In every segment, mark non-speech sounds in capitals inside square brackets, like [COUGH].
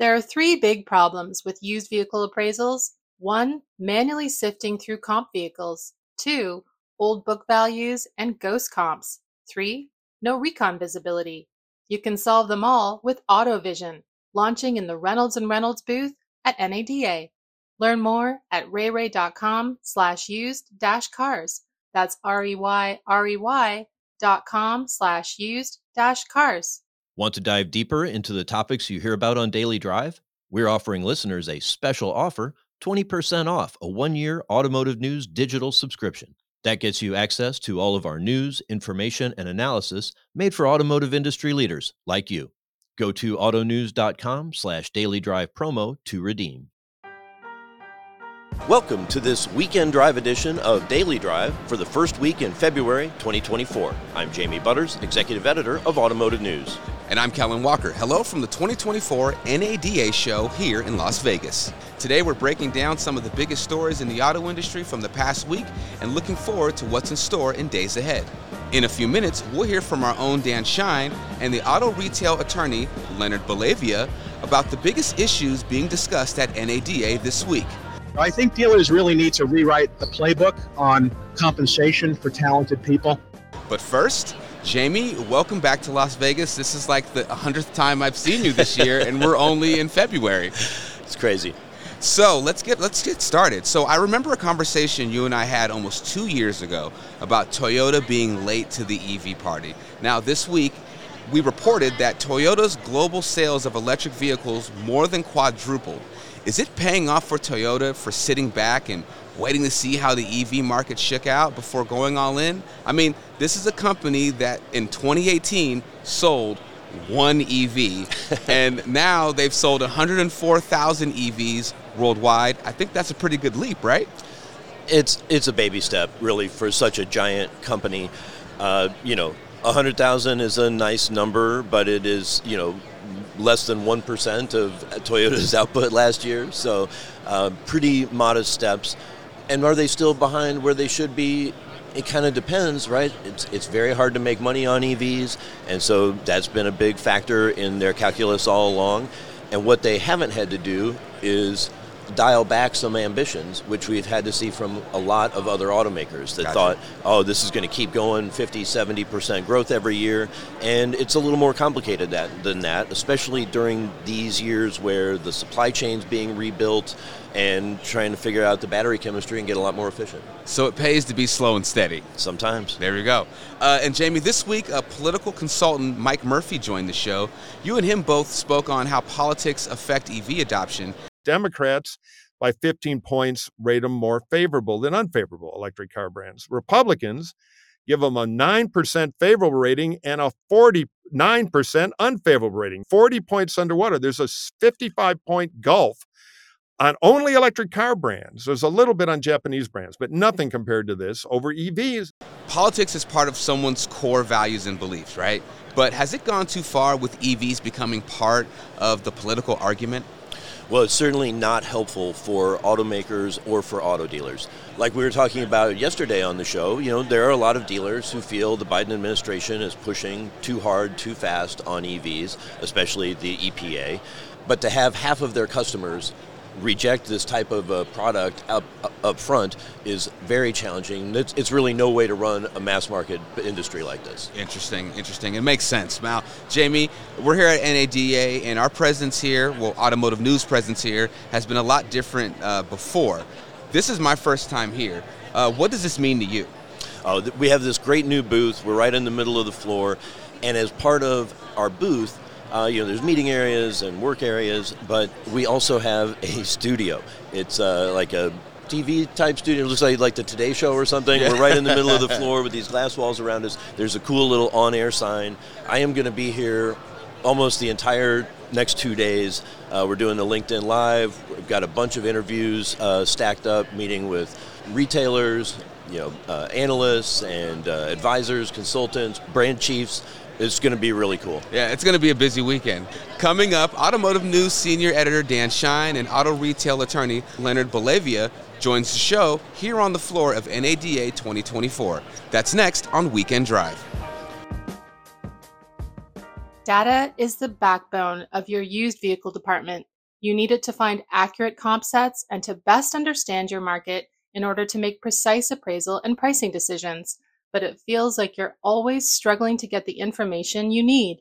There are three big problems with used vehicle appraisals. One, manually sifting through comp vehicles. Two, old book values and ghost comps. Three, no recon visibility. You can solve them all with AutoVision, launching in the Reynolds Reynolds booth at NADA. Learn more at reyrey.com slash used dash cars. That's R-E-Y-R-E-Y dot com slash used dash cars. Want to dive deeper into the topics you hear about on Daily Drive? We're offering listeners a special offer 20% off a one year automotive news digital subscription. That gets you access to all of our news, information, and analysis made for automotive industry leaders like you. Go to autonews.com slash daily drive promo to redeem. Welcome to this weekend drive edition of Daily Drive for the first week in February 2024. I'm Jamie Butters, Executive Editor of Automotive News. And I'm Kellen Walker. Hello from the 2024 NADA show here in Las Vegas. Today we're breaking down some of the biggest stories in the auto industry from the past week and looking forward to what's in store in days ahead. In a few minutes, we'll hear from our own Dan Shine and the auto retail attorney Leonard Bellavia about the biggest issues being discussed at NADA this week. I think dealers really need to rewrite the playbook on compensation for talented people. But first, Jamie, welcome back to Las Vegas. This is like the 100th time I've seen you this year, and we're only in February. It's crazy. So let's get let's get started. So I remember a conversation you and I had almost two years ago about Toyota being late to the EV party. Now this week, we reported that Toyota's global sales of electric vehicles more than quadrupled. Is it paying off for Toyota for sitting back and waiting to see how the EV market shook out before going all in? I mean, this is a company that in 2018 sold one EV, [LAUGHS] and now they've sold 104,000 EVs worldwide. I think that's a pretty good leap, right? It's it's a baby step, really, for such a giant company. Uh, you know, 100,000 is a nice number, but it is, you know, less than 1% of Toyota's [LAUGHS] output last year. So, uh, pretty modest steps. And are they still behind where they should be? It kind of depends, right? It's, it's very hard to make money on EVs, and so that's been a big factor in their calculus all along. And what they haven't had to do is dial back some ambitions, which we've had to see from a lot of other automakers that Gotcha. thought, oh, this is going to keep going 50, 70% growth every year. And it's a little more complicated that, than that, especially during these years where the supply chain's being rebuilt and trying to figure out the battery chemistry and get a lot more efficient. So it pays to be slow and steady. Sometimes. There you go. Uh, and Jamie, this week, a political consultant, Mike Murphy, joined the show. You and him both spoke on how politics affect EV adoption. Democrats, by 15 points, rate them more favorable than unfavorable electric car brands. Republicans give them a 9% favorable rating and a 49% unfavorable rating. 40 points underwater. There's a 55 point gulf on only electric car brands. There's a little bit on Japanese brands, but nothing compared to this over EVs. Politics is part of someone's core values and beliefs, right? But has it gone too far with EVs becoming part of the political argument? Well, it's certainly not helpful for automakers or for auto dealers. Like we were talking about yesterday on the show, you know, there are a lot of dealers who feel the Biden administration is pushing too hard, too fast on EVs, especially the EPA. But to have half of their customers reject this type of uh, product up, up front is very challenging. It's, it's really no way to run a mass market industry like this. Interesting, interesting. It makes sense. Now, Jamie, we're here at NADA, and our presence here, well, automotive news presence here, has been a lot different uh, before. This is my first time here. Uh, what does this mean to you? Uh, we have this great new booth. We're right in the middle of the floor, and as part of our booth, uh, you know, there's meeting areas and work areas, but we also have a studio. It's uh, like a TV type studio. It looks like like the Today Show or something. We're right in the middle of the [LAUGHS] floor with these glass walls around us. There's a cool little on-air sign. I am going to be here almost the entire next two days. Uh, we're doing the LinkedIn Live. We've got a bunch of interviews uh, stacked up, meeting with retailers, you know, uh, analysts and uh, advisors, consultants, brand chiefs. It's going to be really cool. Yeah, it's going to be a busy weekend. Coming up, Automotive News senior editor Dan Shine and auto retail attorney Leonard Bellavia joins the show here on the floor of NADA 2024. That's next on Weekend Drive. Data is the backbone of your used vehicle department. You need it to find accurate comp sets and to best understand your market in order to make precise appraisal and pricing decisions. But it feels like you're always struggling to get the information you need.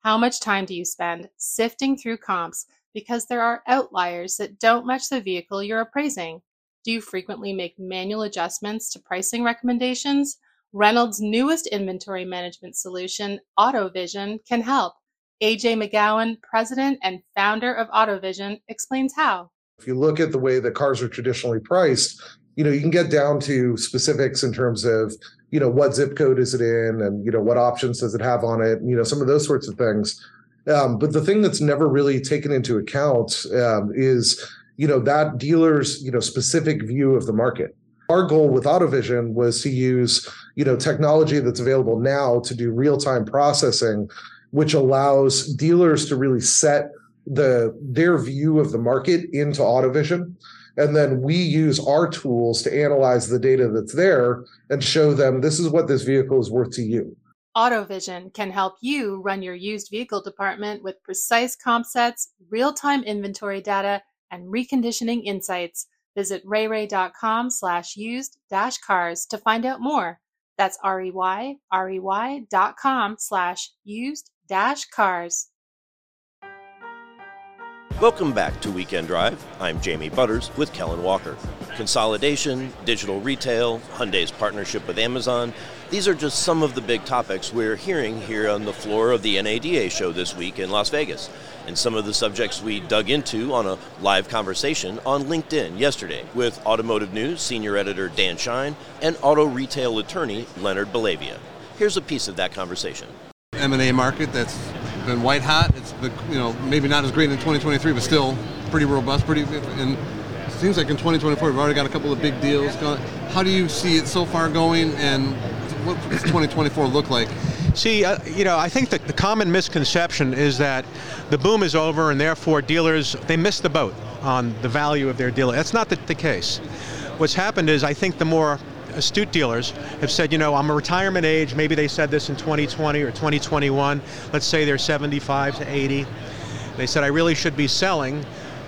How much time do you spend sifting through comps because there are outliers that don't match the vehicle you're appraising? Do you frequently make manual adjustments to pricing recommendations? Reynolds' newest inventory management solution, AutoVision, can help. AJ McGowan, president and founder of AutoVision, explains how. If you look at the way that cars are traditionally priced, you know, you can get down to specifics in terms of, you know, what zip code is it in and, you know, what options does it have on it, you know, some of those sorts of things. Um, but the thing that's never really taken into account um, is, you know, that dealer's, you know, specific view of the market. Our goal with AutoVision was to use, you know, technology that's available now to do real-time processing, which allows dealers to really set the their view of the market into AutoVision. And then we use our tools to analyze the data that's there and show them this is what this vehicle is worth to you. AutoVision can help you run your used vehicle department with precise comp sets, real time inventory data, and reconditioning insights. Visit reyrey.com slash used dash cars to find out more. That's R E Y, R E Y dot com slash used dash cars. Welcome back to Weekend Drive. I'm Jamie Butters with Kellen Walker. Consolidation, digital retail, Hyundai's partnership with Amazon. These are just some of the big topics we're hearing here on the floor of the NADA show this week in Las Vegas. And some of the subjects we dug into on a live conversation on LinkedIn yesterday with Automotive News senior editor Dan Shine and auto retail attorney Leonard Bellavia. Here's a piece of that conversation. M&A market that's been white hot. It's been, you know maybe not as great in 2023, but still pretty robust. Pretty and it seems like in 2024 we've already got a couple of big deals. Going. How do you see it so far going, and what does 2024 look like? See, uh, you know, I think that the common misconception is that the boom is over and therefore dealers they missed the boat on the value of their dealer. That's not the, the case. What's happened is I think the more astute dealers have said, you know, I'm a retirement age. Maybe they said this in 2020 or 2021. Let's say they're 75 to 80. They said, I really should be selling,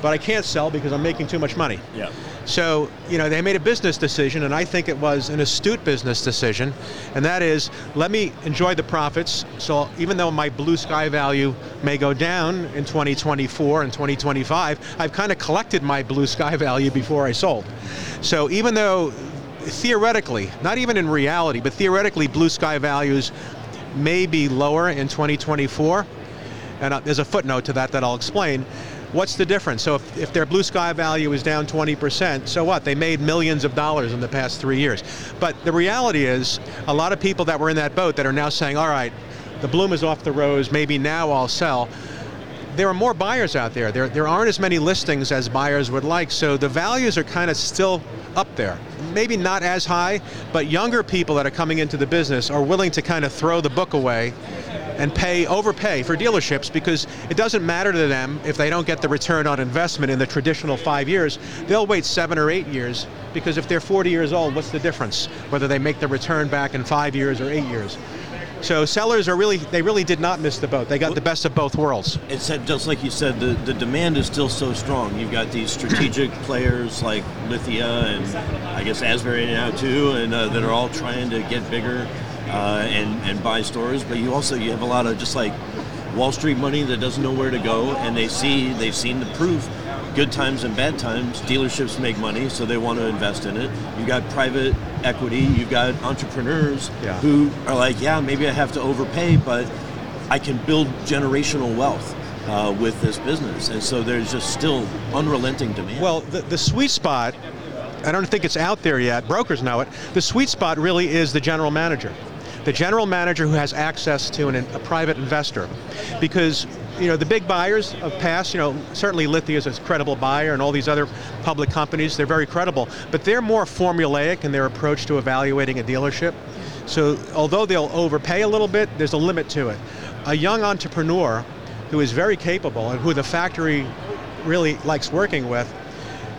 but I can't sell because I'm making too much money. Yeah. So, you know, they made a business decision, and I think it was an astute business decision, and that is let me enjoy the profits. So, even though my blue sky value may go down in 2024 and 2025, I've kind of collected my blue sky [LAUGHS] value before I sold. So, even though theoretically, not even in reality, but theoretically, blue sky values may be lower in 2024. And uh, there's a footnote to that that I'll explain. What's the difference? So if, if their blue sky value is down 20%, so what? They made millions of dollars in the past three years. But the reality is, a lot of people that were in that boat that are now saying, all right, the bloom is off the rose, maybe now I'll sell there are more buyers out there. there. There aren't as many listings as buyers would like, so the values are kind of still up there. Maybe not as high, but younger people that are coming into the business are willing to kind of throw the book away and pay overpay for dealerships because it doesn't matter to them if they don't get the return on investment in the traditional five years. They'll wait seven or eight years because if they're 40 years old, what's the difference whether they make the return back in five years or eight years? So sellers are really, they really did not miss the boat. They got the best of both worlds. It's just like you said, the, the demand is still so strong. You've got these strategic [CLEARS THROAT] players like Lithia and I guess Asbury now too, and uh, that are all trying to get bigger uh, and and buy stores. But you also you have a lot of just like Wall Street money that doesn't know where to go, and they see they've seen the proof. Good times and bad times, dealerships make money, so they want to invest in it. You've got private equity, you've got entrepreneurs Yeah. who are like, yeah, maybe I have to overpay, but I can build generational wealth uh, with this business. And so there's just still unrelenting demand. Well, the, the sweet spot, I don't think it's out there yet, brokers know it, the sweet spot really is the general manager. The general manager who has access to an, a private investor. Because you know, the big buyers of past, you know, certainly Lithia is a credible buyer and all these other public companies, they're very credible, but they're more formulaic in their approach to evaluating a dealership. So although they'll overpay a little bit, there's a limit to it. A young entrepreneur who is very capable and who the factory really likes working with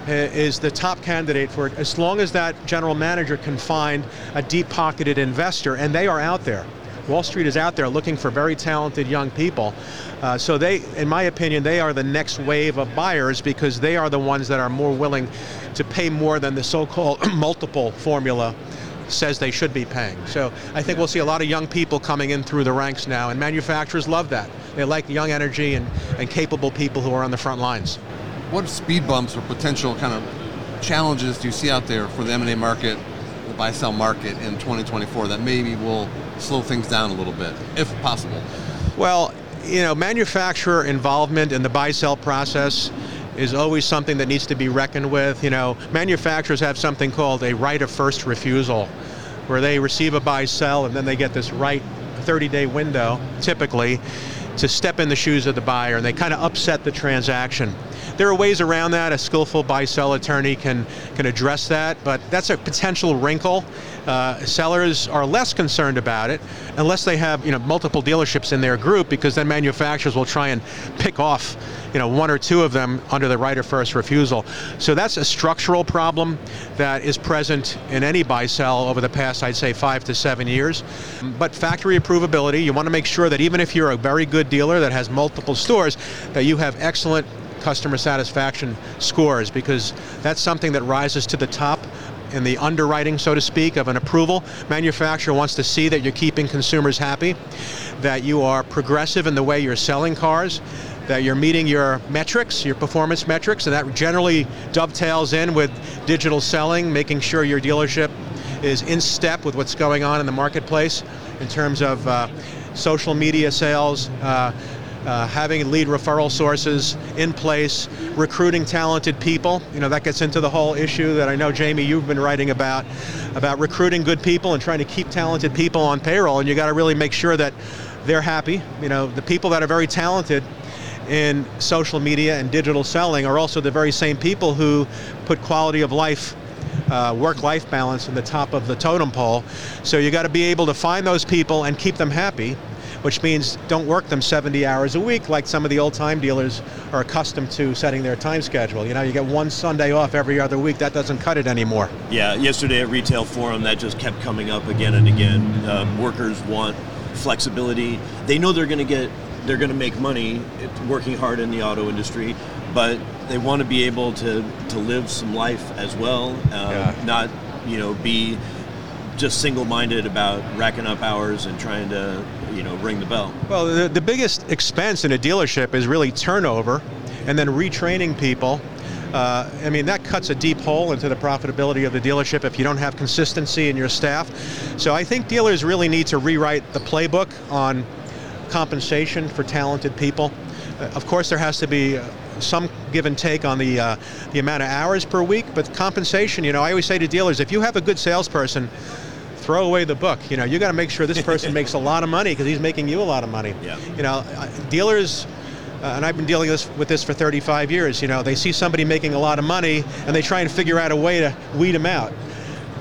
uh, is the top candidate for it, as long as that general manager can find a deep-pocketed investor, and they are out there. Wall Street is out there looking for very talented young people. Uh, so they, in my opinion, they are the next wave of buyers because they are the ones that are more willing to pay more than the so-called [CLEARS THROAT] multiple formula says they should be paying. So I think we'll see a lot of young people coming in through the ranks now, and manufacturers love that. They like young energy and, and capable people who are on the front lines. What speed bumps or potential kind of challenges do you see out there for the M&A market, the buy-sell market in 2024 that maybe will slow things down a little bit, if possible? Well, you know, manufacturer involvement in the buy-sell process is always something that needs to be reckoned with. You know, manufacturers have something called a right of first refusal, where they receive a buy-sell and then they get this right 30-day window, typically, to step in the shoes of the buyer, and they kind of upset the transaction. There are ways around that. A skillful buy-sell attorney can can address that, but that's a potential wrinkle. Uh, sellers are less concerned about it unless they have you know multiple dealerships in their group, because then manufacturers will try and pick off you know one or two of them under the right of first refusal. So that's a structural problem that is present in any buy-sell over the past, I'd say, five to seven years. But factory approvability, you want to make sure that even if you're a very good dealer that has multiple stores, that you have excellent customer satisfaction scores because that's something that rises to the top in the underwriting, so to speak, of an approval. Manufacturer wants to see that you're keeping consumers happy, that you are progressive in the way you're selling cars, that you're meeting your metrics, your performance metrics, and that generally dovetails in with digital selling, making sure your dealership is in step with what's going on in the marketplace in terms of uh, social media sales, uh, uh, having lead referral sources in place, recruiting talented people. You know, that gets into the whole issue that I know, Jamie, you've been writing about, about recruiting good people and trying to keep talented people on payroll. And you got to really make sure that they're happy. You know, the people that are very talented in social media and digital selling are also the very same people who put quality of life uh, work-life balance in the top of the totem pole. So you got to be able to find those people and keep them happy which means don't work them 70 hours a week like some of the old time dealers are accustomed to setting their time schedule. You know, you get one Sunday off every other week, that doesn't cut it anymore. Yeah, yesterday at Retail Forum, that just kept coming up again and again. Uh, workers want flexibility. They know they're going to get, they're going to make money working hard in the auto industry, but they want to be able to, to live some life as well, uh, yeah. not, you know, be just single-minded about racking up hours and trying to you know ring the bell. Well, the, the biggest expense in a dealership is really turnover, and then retraining people. Uh, I mean, that cuts a deep hole into the profitability of the dealership if you don't have consistency in your staff. So I think dealers really need to rewrite the playbook on compensation for talented people. Uh, of course, there has to be uh, some give and take on the uh, the amount of hours per week, but compensation. You know, I always say to dealers, if you have a good salesperson throw away the book. You know, you got to make sure this person [LAUGHS] makes a lot of money because he's making you a lot of money. Yeah. You know, uh, dealers. Uh, and I've been dealing this, with this for 35 years. You know, they see somebody making a lot of money, and they try and figure out a way to weed him out.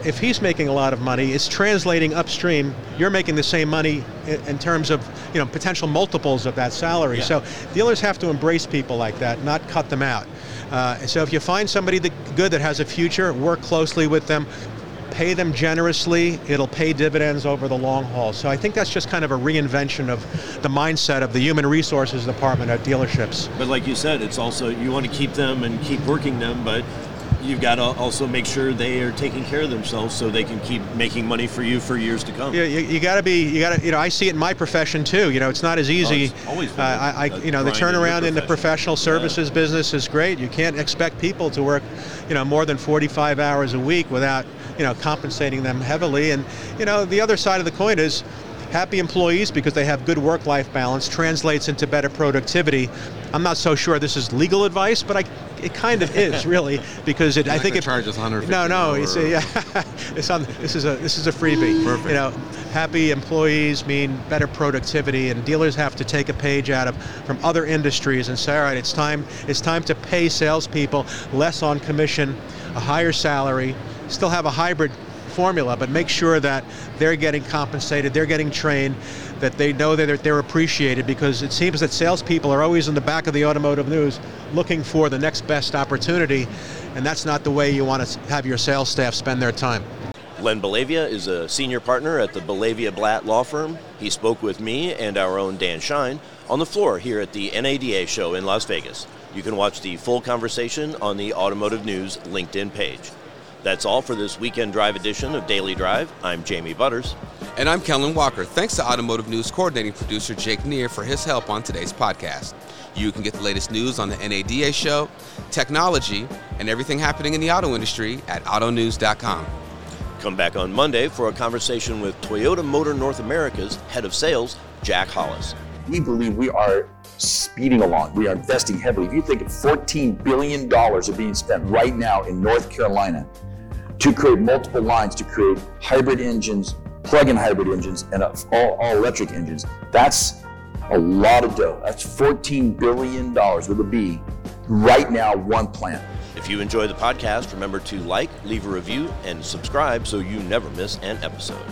If he's making a lot of money, it's translating upstream. You're making the same money in, in terms of you know potential multiples of that salary. Yeah. So dealers have to embrace people like that, not cut them out. Uh, so if you find somebody that good that has a future, work closely with them, pay them generously, it'll pay dividends over the long haul. So I think that's just kind of a reinvention of the mindset of the human resources department at dealerships. But like you said, it's also you want to keep them and keep working them, but you've got to also make sure they are taking care of themselves so they can keep making money for you for years to come. Yeah, you, you got to be, you got to, you know, I see it in my profession too. You know, it's not as easy. Oh, always uh, I, I, you know, the turnaround in, in, the professional services yeah. business is great. You can't expect people to work, you know, more than 45 hours a week without, you know, compensating them heavily. And, you know, the other side of the coin is, happy employees because they have good work-life balance translates into better productivity. I'm not so sure this is legal advice, but I, it kind of is [LAUGHS] really because it. I think it charges 150. No, no, it's a, yeah, [LAUGHS] it's on. This is a this is a freebie. Perfect. You know, happy employees mean better productivity, and dealers have to take a page out of from other industries and say, all right, it's time it's time to pay salespeople less on commission, a higher salary, still have a hybrid formula, but make sure that they're getting compensated, they're getting trained, that they know that they're, they're appreciated because it seems that salespeople are always in the back of the automotive news looking for the next best opportunity, and that's not the way you want to have your sales staff spend their time. Len Bellavia is a senior partner at the Bellavia Blatt Law Firm. He spoke with me and our own Dan Shine on the floor here at the NADA show in Las Vegas. You can watch the full conversation on the Automotive News LinkedIn page. That's all for this weekend drive edition of Daily Drive. I'm Jamie Butters. And I'm Kellen Walker. Thanks to Automotive News coordinating producer Jake Neer for his help on today's podcast. You can get the latest news on the NADA show, technology, and everything happening in the auto industry at autonews.com. Come back on Monday for a conversation with Toyota Motor North America's head of sales, Jack Hollis. We believe we are speeding along. We are investing heavily. If you think of $14 billion are being spent right now in North Carolina to create multiple lines, to create hybrid engines, plug-in hybrid engines, and all, all electric engines, that's a lot of dough. That's $14 billion with a B right now, one plant. If you enjoy the podcast, remember to like, leave a review, and subscribe so you never miss an episode.